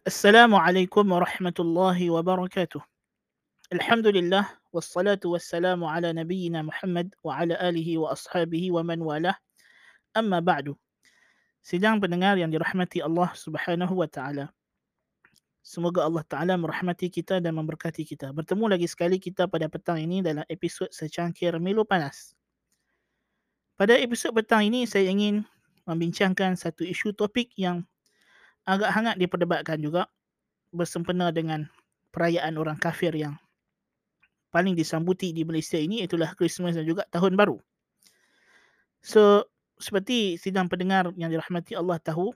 Assalamualaikum warahmatullahi wabarakatuh. Alhamdulillah wassalatu wassalamu ala nabiyyina Muhammad wa ala alihi wa ashabihi wa man walah. Amma ba'du. Sidang pendengar yang dirahmati Allah Subhanahu wa taala. Semoga Allah taala merahmati kita dan memberkati kita. Bertemu lagi sekali kita pada petang ini dalam episod secangkir Milo panas. Pada episod petang ini saya ingin membincangkan satu isu topik yang agak hangat diperdebatkan juga bersempena dengan perayaan orang kafir yang paling disambuti di Malaysia ini itulah Christmas dan juga Tahun Baru. So, seperti sidang pendengar yang dirahmati Allah tahu,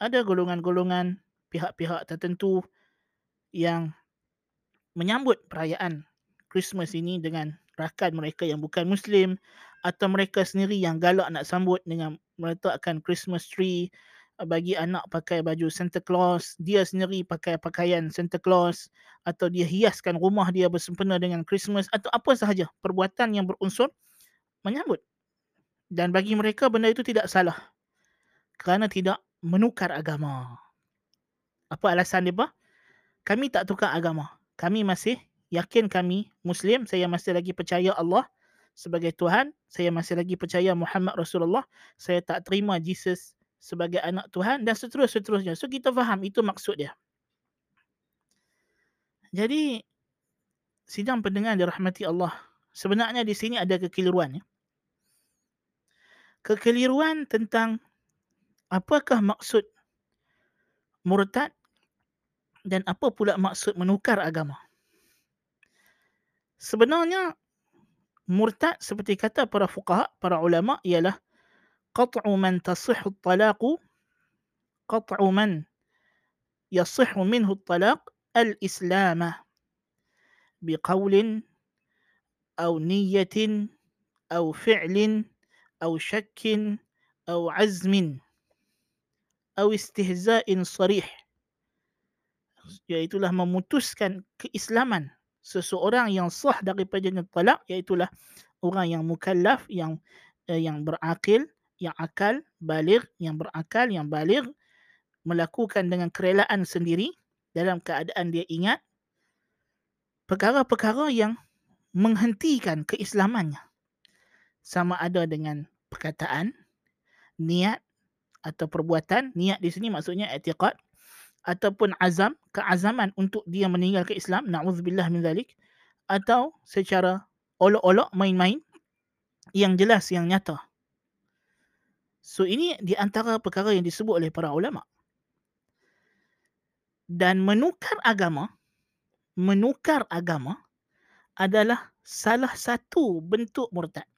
ada golongan-golongan pihak-pihak tertentu yang menyambut perayaan Christmas ini dengan rakan mereka yang bukan Muslim atau mereka sendiri yang galak nak sambut dengan meletakkan Christmas tree bagi anak pakai baju Santa Claus, dia sendiri pakai pakaian Santa Claus atau dia hiaskan rumah dia bersempena dengan Christmas atau apa sahaja perbuatan yang berunsur menyambut dan bagi mereka benda itu tidak salah kerana tidak menukar agama. Apa alasan dia? Kami tak tukar agama. Kami masih yakin kami Muslim. Saya masih lagi percaya Allah sebagai Tuhan. Saya masih lagi percaya Muhammad Rasulullah. Saya tak terima Jesus sebagai anak Tuhan dan seterus-seterusnya. So kita faham itu maksud dia. Jadi sidang pendengar dirahmati Allah. Sebenarnya di sini ada kekeliruan ya kekeliruan tentang apakah maksud murtad dan apa pula maksud menukar agama. Sebenarnya murtad seperti kata para fuqaha, para ulama ialah qat'u man tasihhu at-talaq qat'u man yasihhu minhu at-talaq al-islam biqawlin أو نية أو فعل أو شك أو عزم أو استهزاء صريح iaitulah memutuskan keislaman seseorang yang sah daripada talak iaitulah orang yang mukallaf yang uh, yang berakil yang akal baligh yang berakal yang baligh melakukan dengan kerelaan sendiri dalam keadaan dia ingat perkara-perkara yang menghentikan keislamannya sama ada dengan perkataan, niat atau perbuatan. Niat di sini maksudnya i'tiqad ataupun azam, keazaman untuk dia meninggal ke Islam, na'udzubillah min zalik atau secara olok-olok main-main yang jelas yang nyata. So ini di antara perkara yang disebut oleh para ulama. Dan menukar agama, menukar agama adalah salah satu bentuk murtad.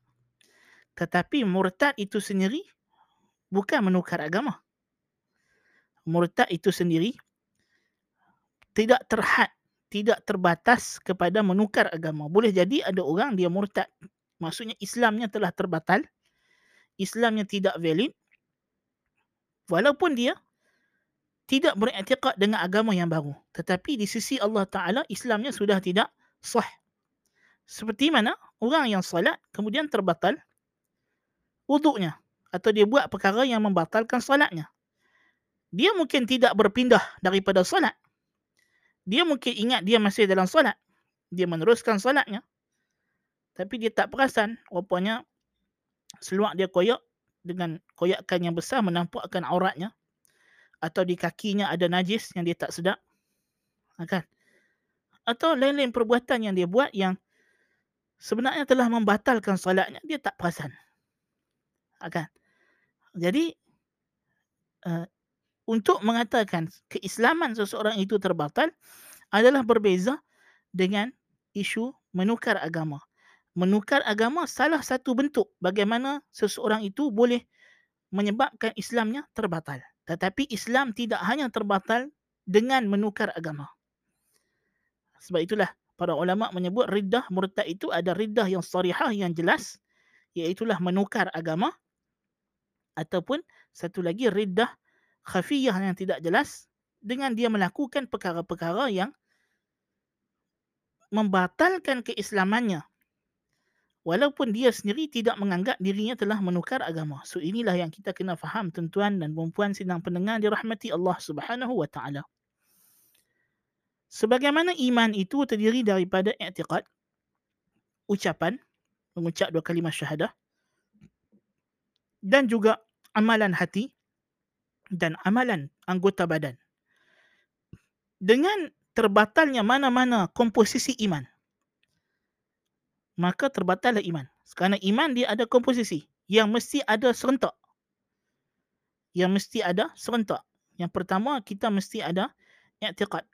Tetapi murtad itu sendiri bukan menukar agama. Murtad itu sendiri tidak terhad, tidak terbatas kepada menukar agama. Boleh jadi ada orang dia murtad. Maksudnya Islamnya telah terbatal. Islamnya tidak valid. Walaupun dia tidak beriktikad dengan agama yang baru. Tetapi di sisi Allah Ta'ala Islamnya sudah tidak sah. Seperti mana orang yang salat kemudian terbatal wuduknya atau dia buat perkara yang membatalkan solatnya. Dia mungkin tidak berpindah daripada solat. Dia mungkin ingat dia masih dalam solat. Dia meneruskan solatnya. Tapi dia tak perasan rupanya seluar dia koyak dengan koyakan yang besar menampakkan auratnya atau di kakinya ada najis yang dia tak sedap. Ha, kan? Atau lain-lain perbuatan yang dia buat yang sebenarnya telah membatalkan solatnya, dia tak perasan kan jadi uh, untuk mengatakan keislaman seseorang itu terbatal adalah berbeza dengan isu menukar agama menukar agama salah satu bentuk bagaimana seseorang itu boleh menyebabkan Islamnya terbatal. Tetapi Islam tidak hanya terbatal dengan menukar agama. Sebab itulah para ulama menyebut riddah murtad itu ada riddah yang sarihah yang jelas iaitu menukar agama ataupun satu lagi riddah khafiyah yang tidak jelas dengan dia melakukan perkara-perkara yang membatalkan keislamannya walaupun dia sendiri tidak menganggap dirinya telah menukar agama. So inilah yang kita kena faham tuan-tuan dan puan-puan sidang pendengar dirahmati Allah Subhanahu wa taala. Sebagaimana iman itu terdiri daripada i'tiqad, ucapan, mengucap dua kalimah syahadah, dan juga amalan hati dan amalan anggota badan. Dengan terbatalnya mana-mana komposisi iman, maka terbatallah iman. Kerana iman dia ada komposisi yang mesti ada serentak. Yang mesti ada serentak. Yang pertama, kita mesti ada i'tiqad.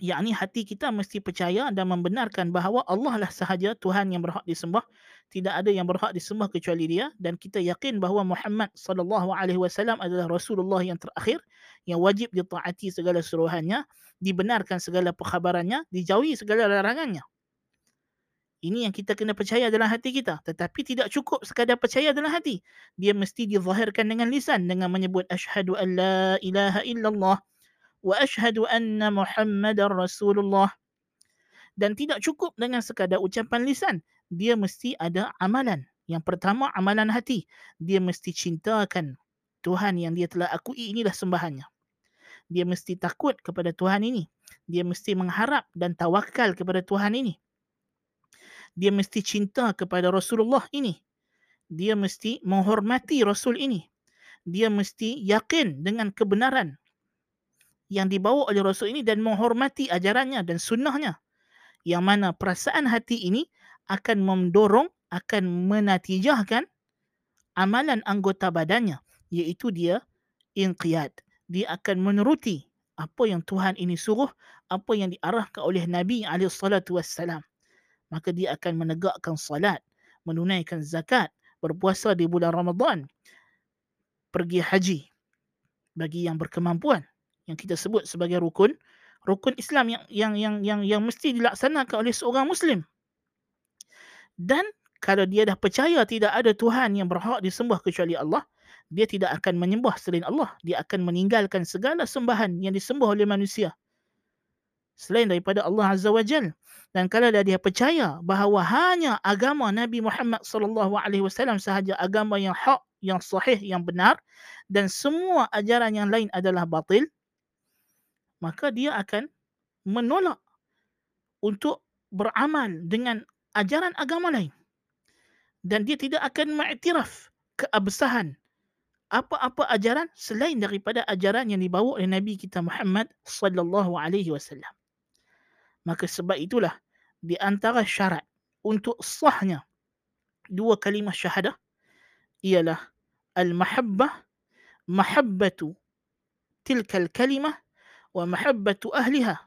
Yakni hati kita mesti percaya dan membenarkan bahawa Allah lah sahaja Tuhan yang berhak disembah. Tidak ada yang berhak disembah kecuali dia. Dan kita yakin bahawa Muhammad SAW adalah Rasulullah yang terakhir. Yang wajib ditaati segala suruhannya. Dibenarkan segala perkhabarannya. Dijauhi segala larangannya. Ini yang kita kena percaya dalam hati kita. Tetapi tidak cukup sekadar percaya dalam hati. Dia mesti dizahirkan dengan lisan. Dengan menyebut Ashhadu an la ilaha illallah wa ashhadu anna muhammadar rasulullah. Dan tidak cukup dengan sekadar ucapan lisan. Dia mesti ada amalan. Yang pertama amalan hati. Dia mesti cintakan Tuhan yang dia telah akui. Inilah sembahannya. Dia mesti takut kepada Tuhan ini. Dia mesti mengharap dan tawakal kepada Tuhan ini dia mesti cinta kepada Rasulullah ini dia mesti menghormati Rasul ini dia mesti yakin dengan kebenaran yang dibawa oleh Rasul ini dan menghormati ajarannya dan sunnahnya. Yang mana perasaan hati ini akan mendorong, akan menatijahkan amalan anggota badannya. Iaitu dia inqiyad. Dia akan menuruti apa yang Tuhan ini suruh, apa yang diarahkan oleh Nabi SAW. Maka dia akan menegakkan salat, menunaikan zakat, berpuasa di bulan Ramadan, pergi haji bagi yang berkemampuan yang kita sebut sebagai rukun rukun Islam yang yang yang yang yang mesti dilaksanakan oleh seorang muslim. Dan kalau dia dah percaya tidak ada Tuhan yang berhak disembah kecuali Allah, dia tidak akan menyembah selain Allah. Dia akan meninggalkan segala sembahan yang disembah oleh manusia. Selain daripada Allah Azza wa Jal. Dan kalau dia percaya bahawa hanya agama Nabi Muhammad sallallahu alaihi wasallam sahaja agama yang hak, yang sahih, yang benar dan semua ajaran yang lain adalah batil, maka dia akan menolak untuk beramal dengan ajaran agama lain dan dia tidak akan mengiktiraf keabsahan apa-apa ajaran selain daripada ajaran yang dibawa oleh Nabi kita Muhammad sallallahu alaihi wasallam. Maka sebab itulah di antara syarat untuk sahnya dua kalimah syahadah ialah al-mahabbah mahabbatu tilka al-kalimah wa mahabbatu ahliha.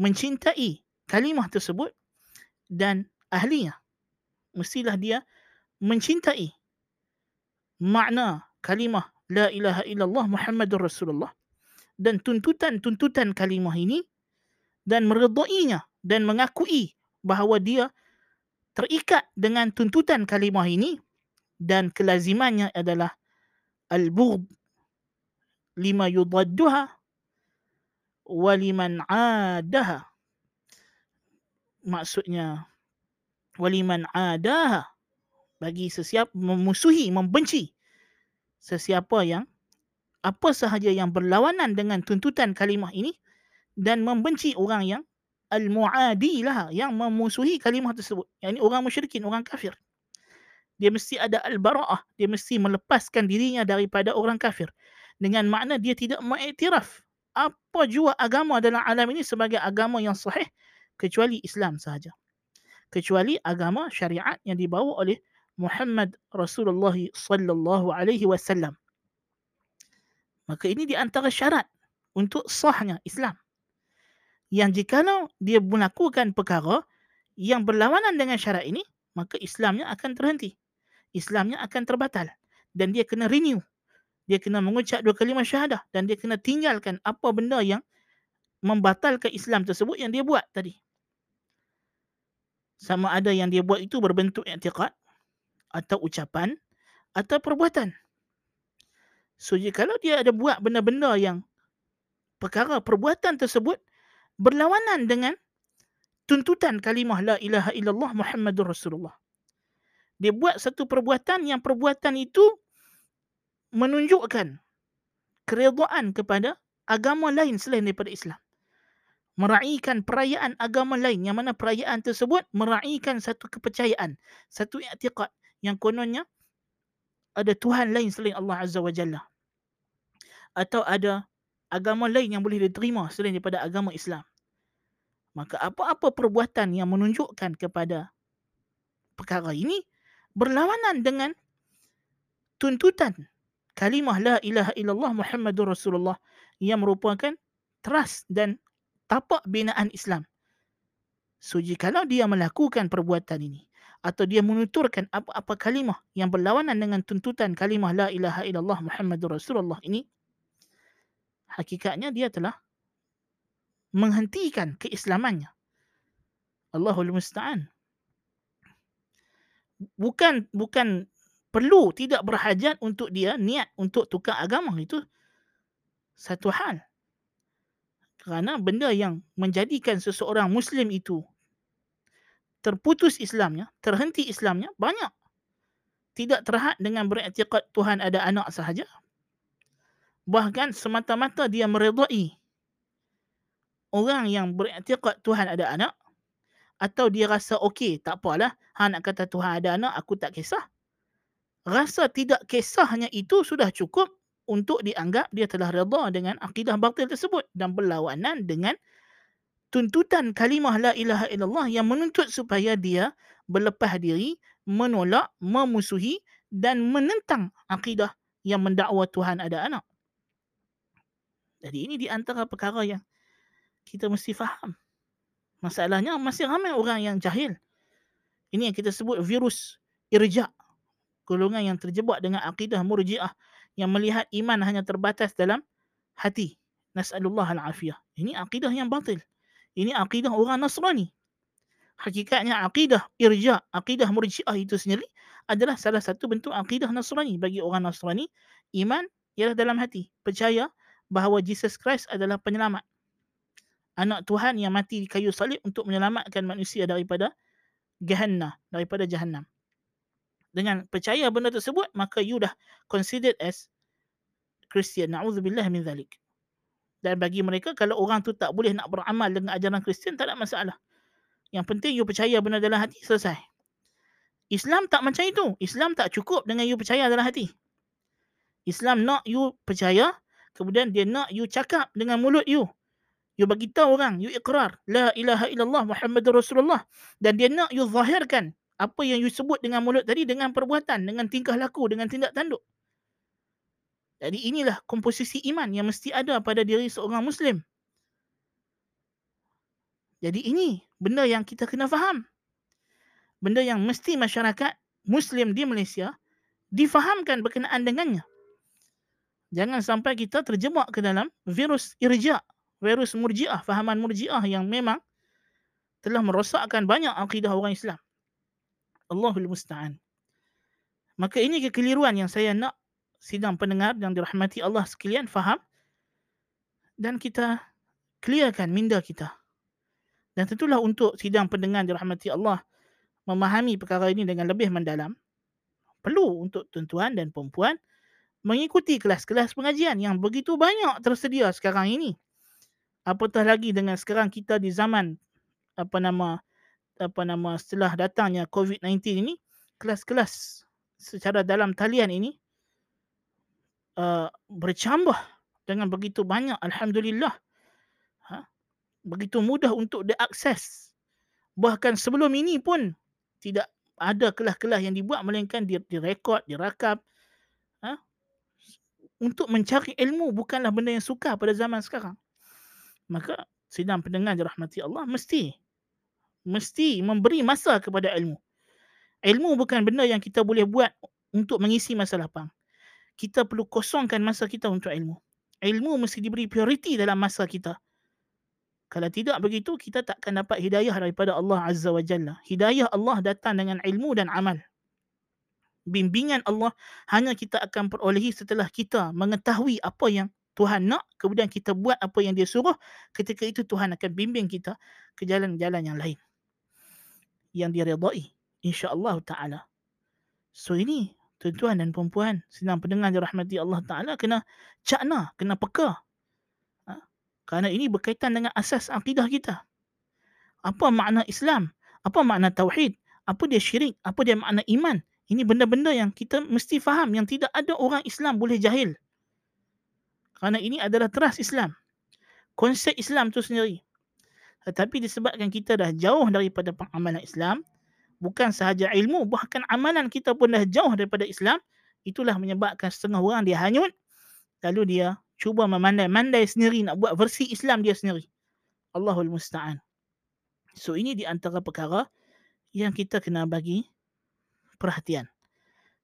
Mencintai kalimah tersebut dan ahlinya. Mestilah dia mencintai makna kalimah la ilaha illallah muhammadur rasulullah dan tuntutan-tuntutan kalimah ini dan meredainya dan mengakui bahawa dia terikat dengan tuntutan kalimah ini dan kelazimannya adalah al-bughd lima yudadduha waliman adaha maksudnya waliman adaha bagi sesiapa memusuhi membenci sesiapa yang apa sahaja yang berlawanan dengan tuntutan kalimah ini dan membenci orang yang al-muadi lah yang memusuhi kalimah tersebut yakni orang musyrikin orang kafir dia mesti ada al-bara'ah dia mesti melepaskan dirinya daripada orang kafir dengan makna dia tidak mengiktiraf apa jua agama dalam alam ini sebagai agama yang sahih kecuali Islam sahaja. Kecuali agama syariat yang dibawa oleh Muhammad Rasulullah sallallahu alaihi wasallam. Maka ini di antara syarat untuk sahnya Islam. Yang jika dia melakukan perkara yang berlawanan dengan syarat ini, maka Islamnya akan terhenti. Islamnya akan terbatal. Dan dia kena renew dia kena mengucap dua kalimah syahadah dan dia kena tinggalkan apa benda yang membatalkan Islam tersebut yang dia buat tadi. Sama ada yang dia buat itu berbentuk i'tiqad atau ucapan atau perbuatan. So kalau dia ada buat benda-benda yang perkara perbuatan tersebut berlawanan dengan tuntutan kalimah la ilaha illallah Muhammadur Rasulullah. Dia buat satu perbuatan yang perbuatan itu menunjukkan keredaan kepada agama lain selain daripada Islam. meraihkan perayaan agama lain yang mana perayaan tersebut meraihkan satu kepercayaan, satu i'tiqad yang kononnya ada Tuhan lain selain Allah Azza wa Jalla. Atau ada agama lain yang boleh diterima selain daripada agama Islam. Maka apa-apa perbuatan yang menunjukkan kepada perkara ini berlawanan dengan tuntutan kalimah la ilaha illallah Muhammadur Rasulullah yang merupakan trust dan tapak binaan Islam. So jikalau dia melakukan perbuatan ini atau dia menuturkan apa-apa kalimah yang berlawanan dengan tuntutan kalimah la ilaha illallah Muhammadur Rasulullah ini hakikatnya dia telah menghentikan keislamannya. Allahul musta'an. Bukan bukan perlu tidak berhajat untuk dia niat untuk tukar agama itu satu hal kerana benda yang menjadikan seseorang Muslim itu terputus Islamnya, terhenti Islamnya, banyak. Tidak terhad dengan beriktikad Tuhan ada anak sahaja. Bahkan semata-mata dia meredai orang yang beriktikad Tuhan ada anak atau dia rasa okey, tak apalah, ha nak kata Tuhan ada anak, aku tak kisah. Rasa tidak kisahnya itu sudah cukup untuk dianggap dia telah redha dengan akidah batil tersebut dan berlawanan dengan tuntutan kalimah la ilaha illallah yang menuntut supaya dia berlepas diri, menolak, memusuhi dan menentang akidah yang mendakwa Tuhan ada anak. Jadi ini di antara perkara yang kita mesti faham. Masalahnya masih ramai orang yang jahil. Ini yang kita sebut virus irja. Golongan yang terjebak dengan akidah murjiah yang melihat iman hanya terbatas dalam hati. Nas'alullah al-afiyah. Ini akidah yang batil. Ini akidah orang Nasrani. Hakikatnya akidah irja, akidah murji'ah itu sendiri adalah salah satu bentuk akidah Nasrani. Bagi orang Nasrani, iman ialah dalam hati. Percaya bahawa Jesus Christ adalah penyelamat. Anak Tuhan yang mati di kayu salib untuk menyelamatkan manusia daripada Gehenna, daripada Jahannam. Dengan percaya benda tersebut maka you dah considered as Christian. Naudzubillah min zalik. Dan bagi mereka kalau orang tu tak boleh nak beramal dengan ajaran Kristian tak ada masalah. Yang penting you percaya benda dalam hati selesai. Islam tak macam itu. Islam tak cukup dengan you percaya dalam hati. Islam nak you percaya kemudian dia nak you cakap dengan mulut you you bagi tahu orang you ikrar la ilaha illallah muhammadur rasulullah dan dia nak you zahirkan apa yang you sebut dengan mulut tadi dengan perbuatan, dengan tingkah laku, dengan tindak tanduk. Jadi inilah komposisi iman yang mesti ada pada diri seorang Muslim. Jadi ini benda yang kita kena faham. Benda yang mesti masyarakat Muslim di Malaysia difahamkan berkenaan dengannya. Jangan sampai kita terjebak ke dalam virus irja, virus murjiah, fahaman murjiah yang memang telah merosakkan banyak akidah orang Islam. Allahul Musta'an. Maka ini kekeliruan yang saya nak sidang pendengar yang dirahmati Allah sekalian faham dan kita clearkan minda kita. Dan tentulah untuk sidang pendengar dirahmati Allah memahami perkara ini dengan lebih mendalam, perlu untuk tuan-tuan dan perempuan mengikuti kelas-kelas pengajian yang begitu banyak tersedia sekarang ini. Apatah lagi dengan sekarang kita di zaman apa nama apa nama setelah datangnya COVID-19 ini kelas-kelas secara dalam talian ini uh, bercambah dengan begitu banyak alhamdulillah ha? begitu mudah untuk diakses bahkan sebelum ini pun tidak ada kelas-kelas yang dibuat melainkan direkod dirakam ha? untuk mencari ilmu bukanlah benda yang sukar pada zaman sekarang maka sidang pendengar dirahmati Allah mesti mesti memberi masa kepada ilmu. Ilmu bukan benda yang kita boleh buat untuk mengisi masa lapang. Kita perlu kosongkan masa kita untuk ilmu. Ilmu mesti diberi prioriti dalam masa kita. Kalau tidak begitu, kita tak akan dapat hidayah daripada Allah Azza wa Jalla. Hidayah Allah datang dengan ilmu dan amal. Bimbingan Allah hanya kita akan perolehi setelah kita mengetahui apa yang Tuhan nak, kemudian kita buat apa yang dia suruh. Ketika itu Tuhan akan bimbing kita ke jalan-jalan yang lain yang diredai insya-Allah taala. So ini tuan-tuan dan puan-puan sedang pendengar dirahmati Allah taala kena cakna, kena peka. Ha? Kerana ini berkaitan dengan asas akidah kita. Apa makna Islam? Apa makna tauhid? Apa dia syirik? Apa dia makna iman? Ini benda-benda yang kita mesti faham yang tidak ada orang Islam boleh jahil. Kerana ini adalah teras Islam. Konsep Islam tu sendiri. Tetapi disebabkan kita dah jauh daripada pengamalan Islam, bukan sahaja ilmu, bahkan amalan kita pun dah jauh daripada Islam, itulah menyebabkan setengah orang dia hanyut, lalu dia cuba memandai-mandai sendiri nak buat versi Islam dia sendiri. Allahul Musta'an. So ini di antara perkara yang kita kena bagi perhatian.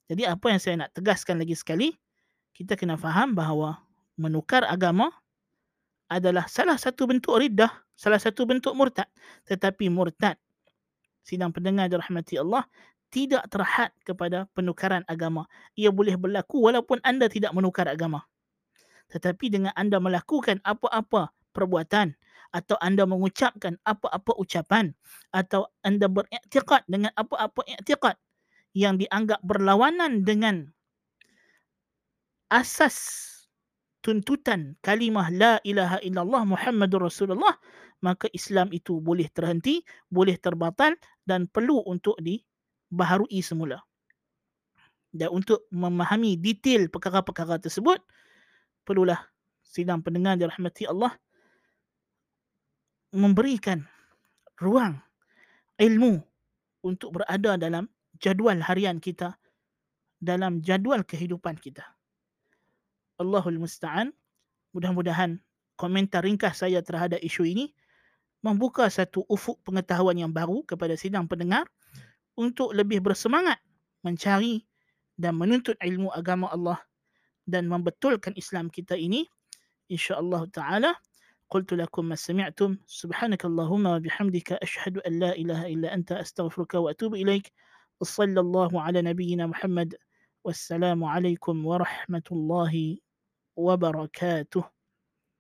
Jadi apa yang saya nak tegaskan lagi sekali, kita kena faham bahawa menukar agama adalah salah satu bentuk riddah, salah satu bentuk murtad. Tetapi murtad, sidang pendengar dirahmati Allah, tidak terhad kepada penukaran agama. Ia boleh berlaku walaupun anda tidak menukar agama. Tetapi dengan anda melakukan apa-apa perbuatan atau anda mengucapkan apa-apa ucapan atau anda beriktikad dengan apa-apa iktikad yang dianggap berlawanan dengan asas tuntutan kalimah la ilaha illallah Muhammadur Rasulullah maka Islam itu boleh terhenti, boleh terbatal dan perlu untuk dibaharui semula. Dan untuk memahami detail perkara-perkara tersebut perlulah sidang pendengar dirahmati Allah memberikan ruang ilmu untuk berada dalam jadual harian kita dalam jadual kehidupan kita. Allahul Musta'an. Mudah-mudahan komentar ringkas saya terhadap isu ini membuka satu ufuk pengetahuan yang baru kepada sidang pendengar untuk lebih bersemangat mencari dan menuntut ilmu agama Allah dan membetulkan Islam kita ini insyaallah taala قلت لكم ما سمعتم سبحانك اللهم وبحمدك أشهد أن لا إله إلا أنت أستغفرك وأتوب إليك وصلى الله على نبينا محمد والسلام عليكم ورحمة الله وبركاته.